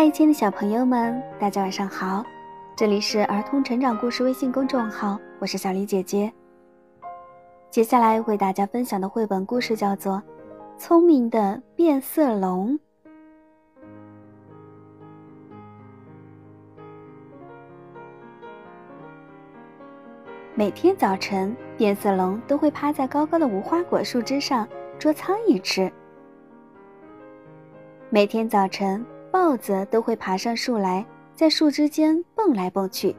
嗨，亲爱的小朋友们，大家晚上好！这里是儿童成长故事微信公众号，我是小黎姐姐。接下来为大家分享的绘本故事叫做《聪明的变色龙》。每天早晨，变色龙都会趴在高高的无花果树枝上捉苍蝇吃。每天早晨。豹子都会爬上树来，在树枝间蹦来蹦去，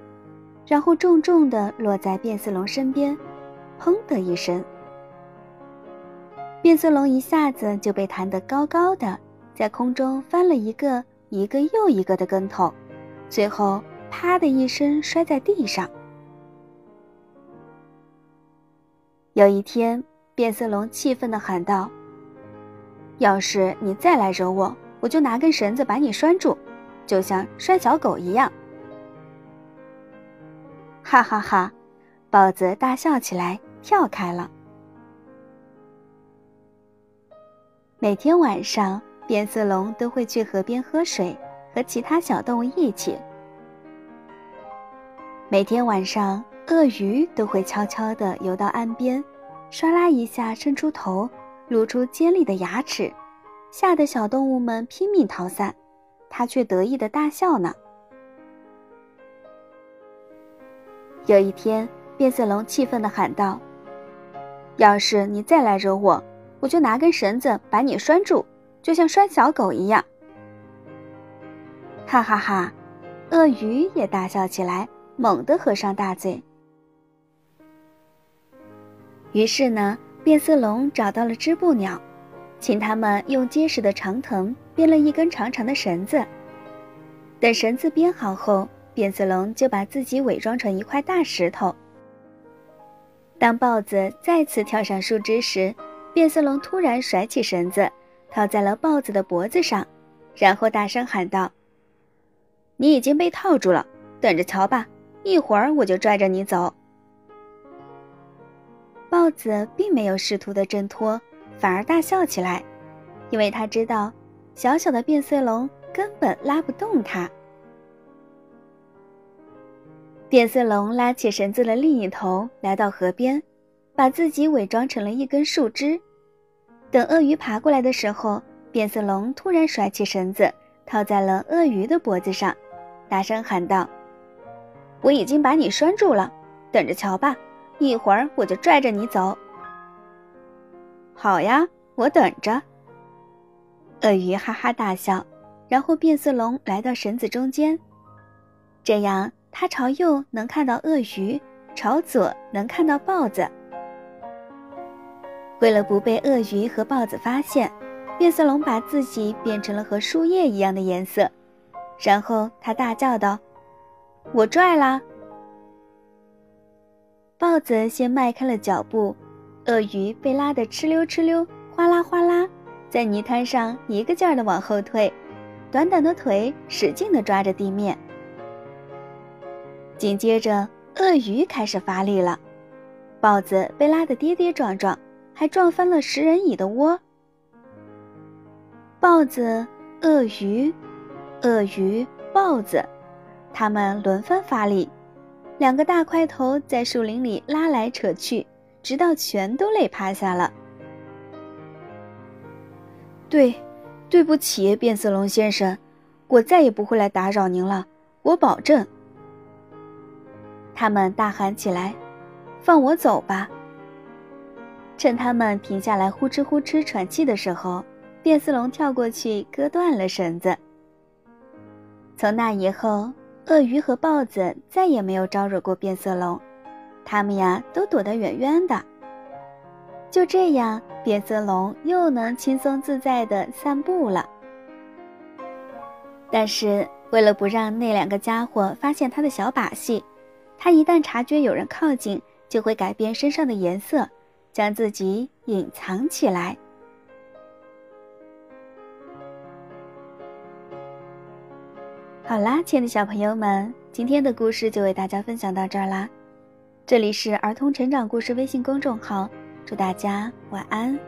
然后重重地落在变色龙身边，砰的一声，变色龙一下子就被弹得高高的，在空中翻了一个一个又一个的跟头，最后啪的一声摔在地上。有一天，变色龙气愤地喊道：“要是你再来惹我！”我就拿根绳子把你拴住，就像拴小狗一样。哈哈哈！豹子大笑起来，跳开了。每天晚上，变色龙都会去河边喝水，和其他小动物一起。每天晚上，鳄鱼都会悄悄地游到岸边，唰啦一下伸出头，露出尖利的牙齿。吓得小动物们拼命逃散，它却得意的大笑呢。有一天，变色龙气愤的喊道：“要是你再来惹我，我就拿根绳子把你拴住，就像拴小狗一样。”哈哈哈，鳄鱼也大笑起来，猛地合上大嘴。于是呢，变色龙找到了织布鸟。请他们用结实的长藤编了一根长长的绳子。等绳子编好后，变色龙就把自己伪装成一块大石头。当豹子再次跳上树枝时，变色龙突然甩起绳子，套在了豹子的脖子上，然后大声喊道：“你已经被套住了，等着瞧吧！一会儿我就拽着你走。”豹子并没有试图的挣脱。反而大笑起来，因为他知道，小小的变色龙根本拉不动它。变色龙拉起绳子的另一头，来到河边，把自己伪装成了一根树枝。等鳄鱼爬过来的时候，变色龙突然甩起绳子，套在了鳄鱼的脖子上，大声喊道：“我已经把你拴住了，等着瞧吧！一会儿我就拽着你走。”好呀，我等着。鳄鱼哈哈大笑，然后变色龙来到绳子中间，这样它朝右能看到鳄鱼，朝左能看到豹子。为了不被鳄鱼和豹子发现，变色龙把自己变成了和树叶一样的颜色，然后它大叫道：“我拽啦！”豹子先迈开了脚步。鳄鱼被拉得哧溜哧溜，哗啦哗啦，在泥滩上一个劲儿地往后退，短短的腿使劲地抓着地面。紧接着，鳄鱼开始发力了，豹子被拉得跌跌撞撞，还撞翻了食人蚁的窝。豹子、鳄鱼、鳄鱼、豹子，它们轮番发力，两个大块头在树林里拉来扯去。直到全都累趴下了。对，对不起，变色龙先生，我再也不会来打扰您了，我保证。他们大喊起来：“放我走吧！”趁他们停下来呼哧呼哧喘气的时候，变色龙跳过去割断了绳子。从那以后，鳄鱼和豹子再也没有招惹过变色龙。他们呀，都躲得远远的。就这样，变色龙又能轻松自在地散步了。但是，为了不让那两个家伙发现他的小把戏，他一旦察觉有人靠近，就会改变身上的颜色，将自己隐藏起来。好啦，亲爱的小朋友们，今天的故事就为大家分享到这儿啦。这里是儿童成长故事微信公众号，祝大家晚安。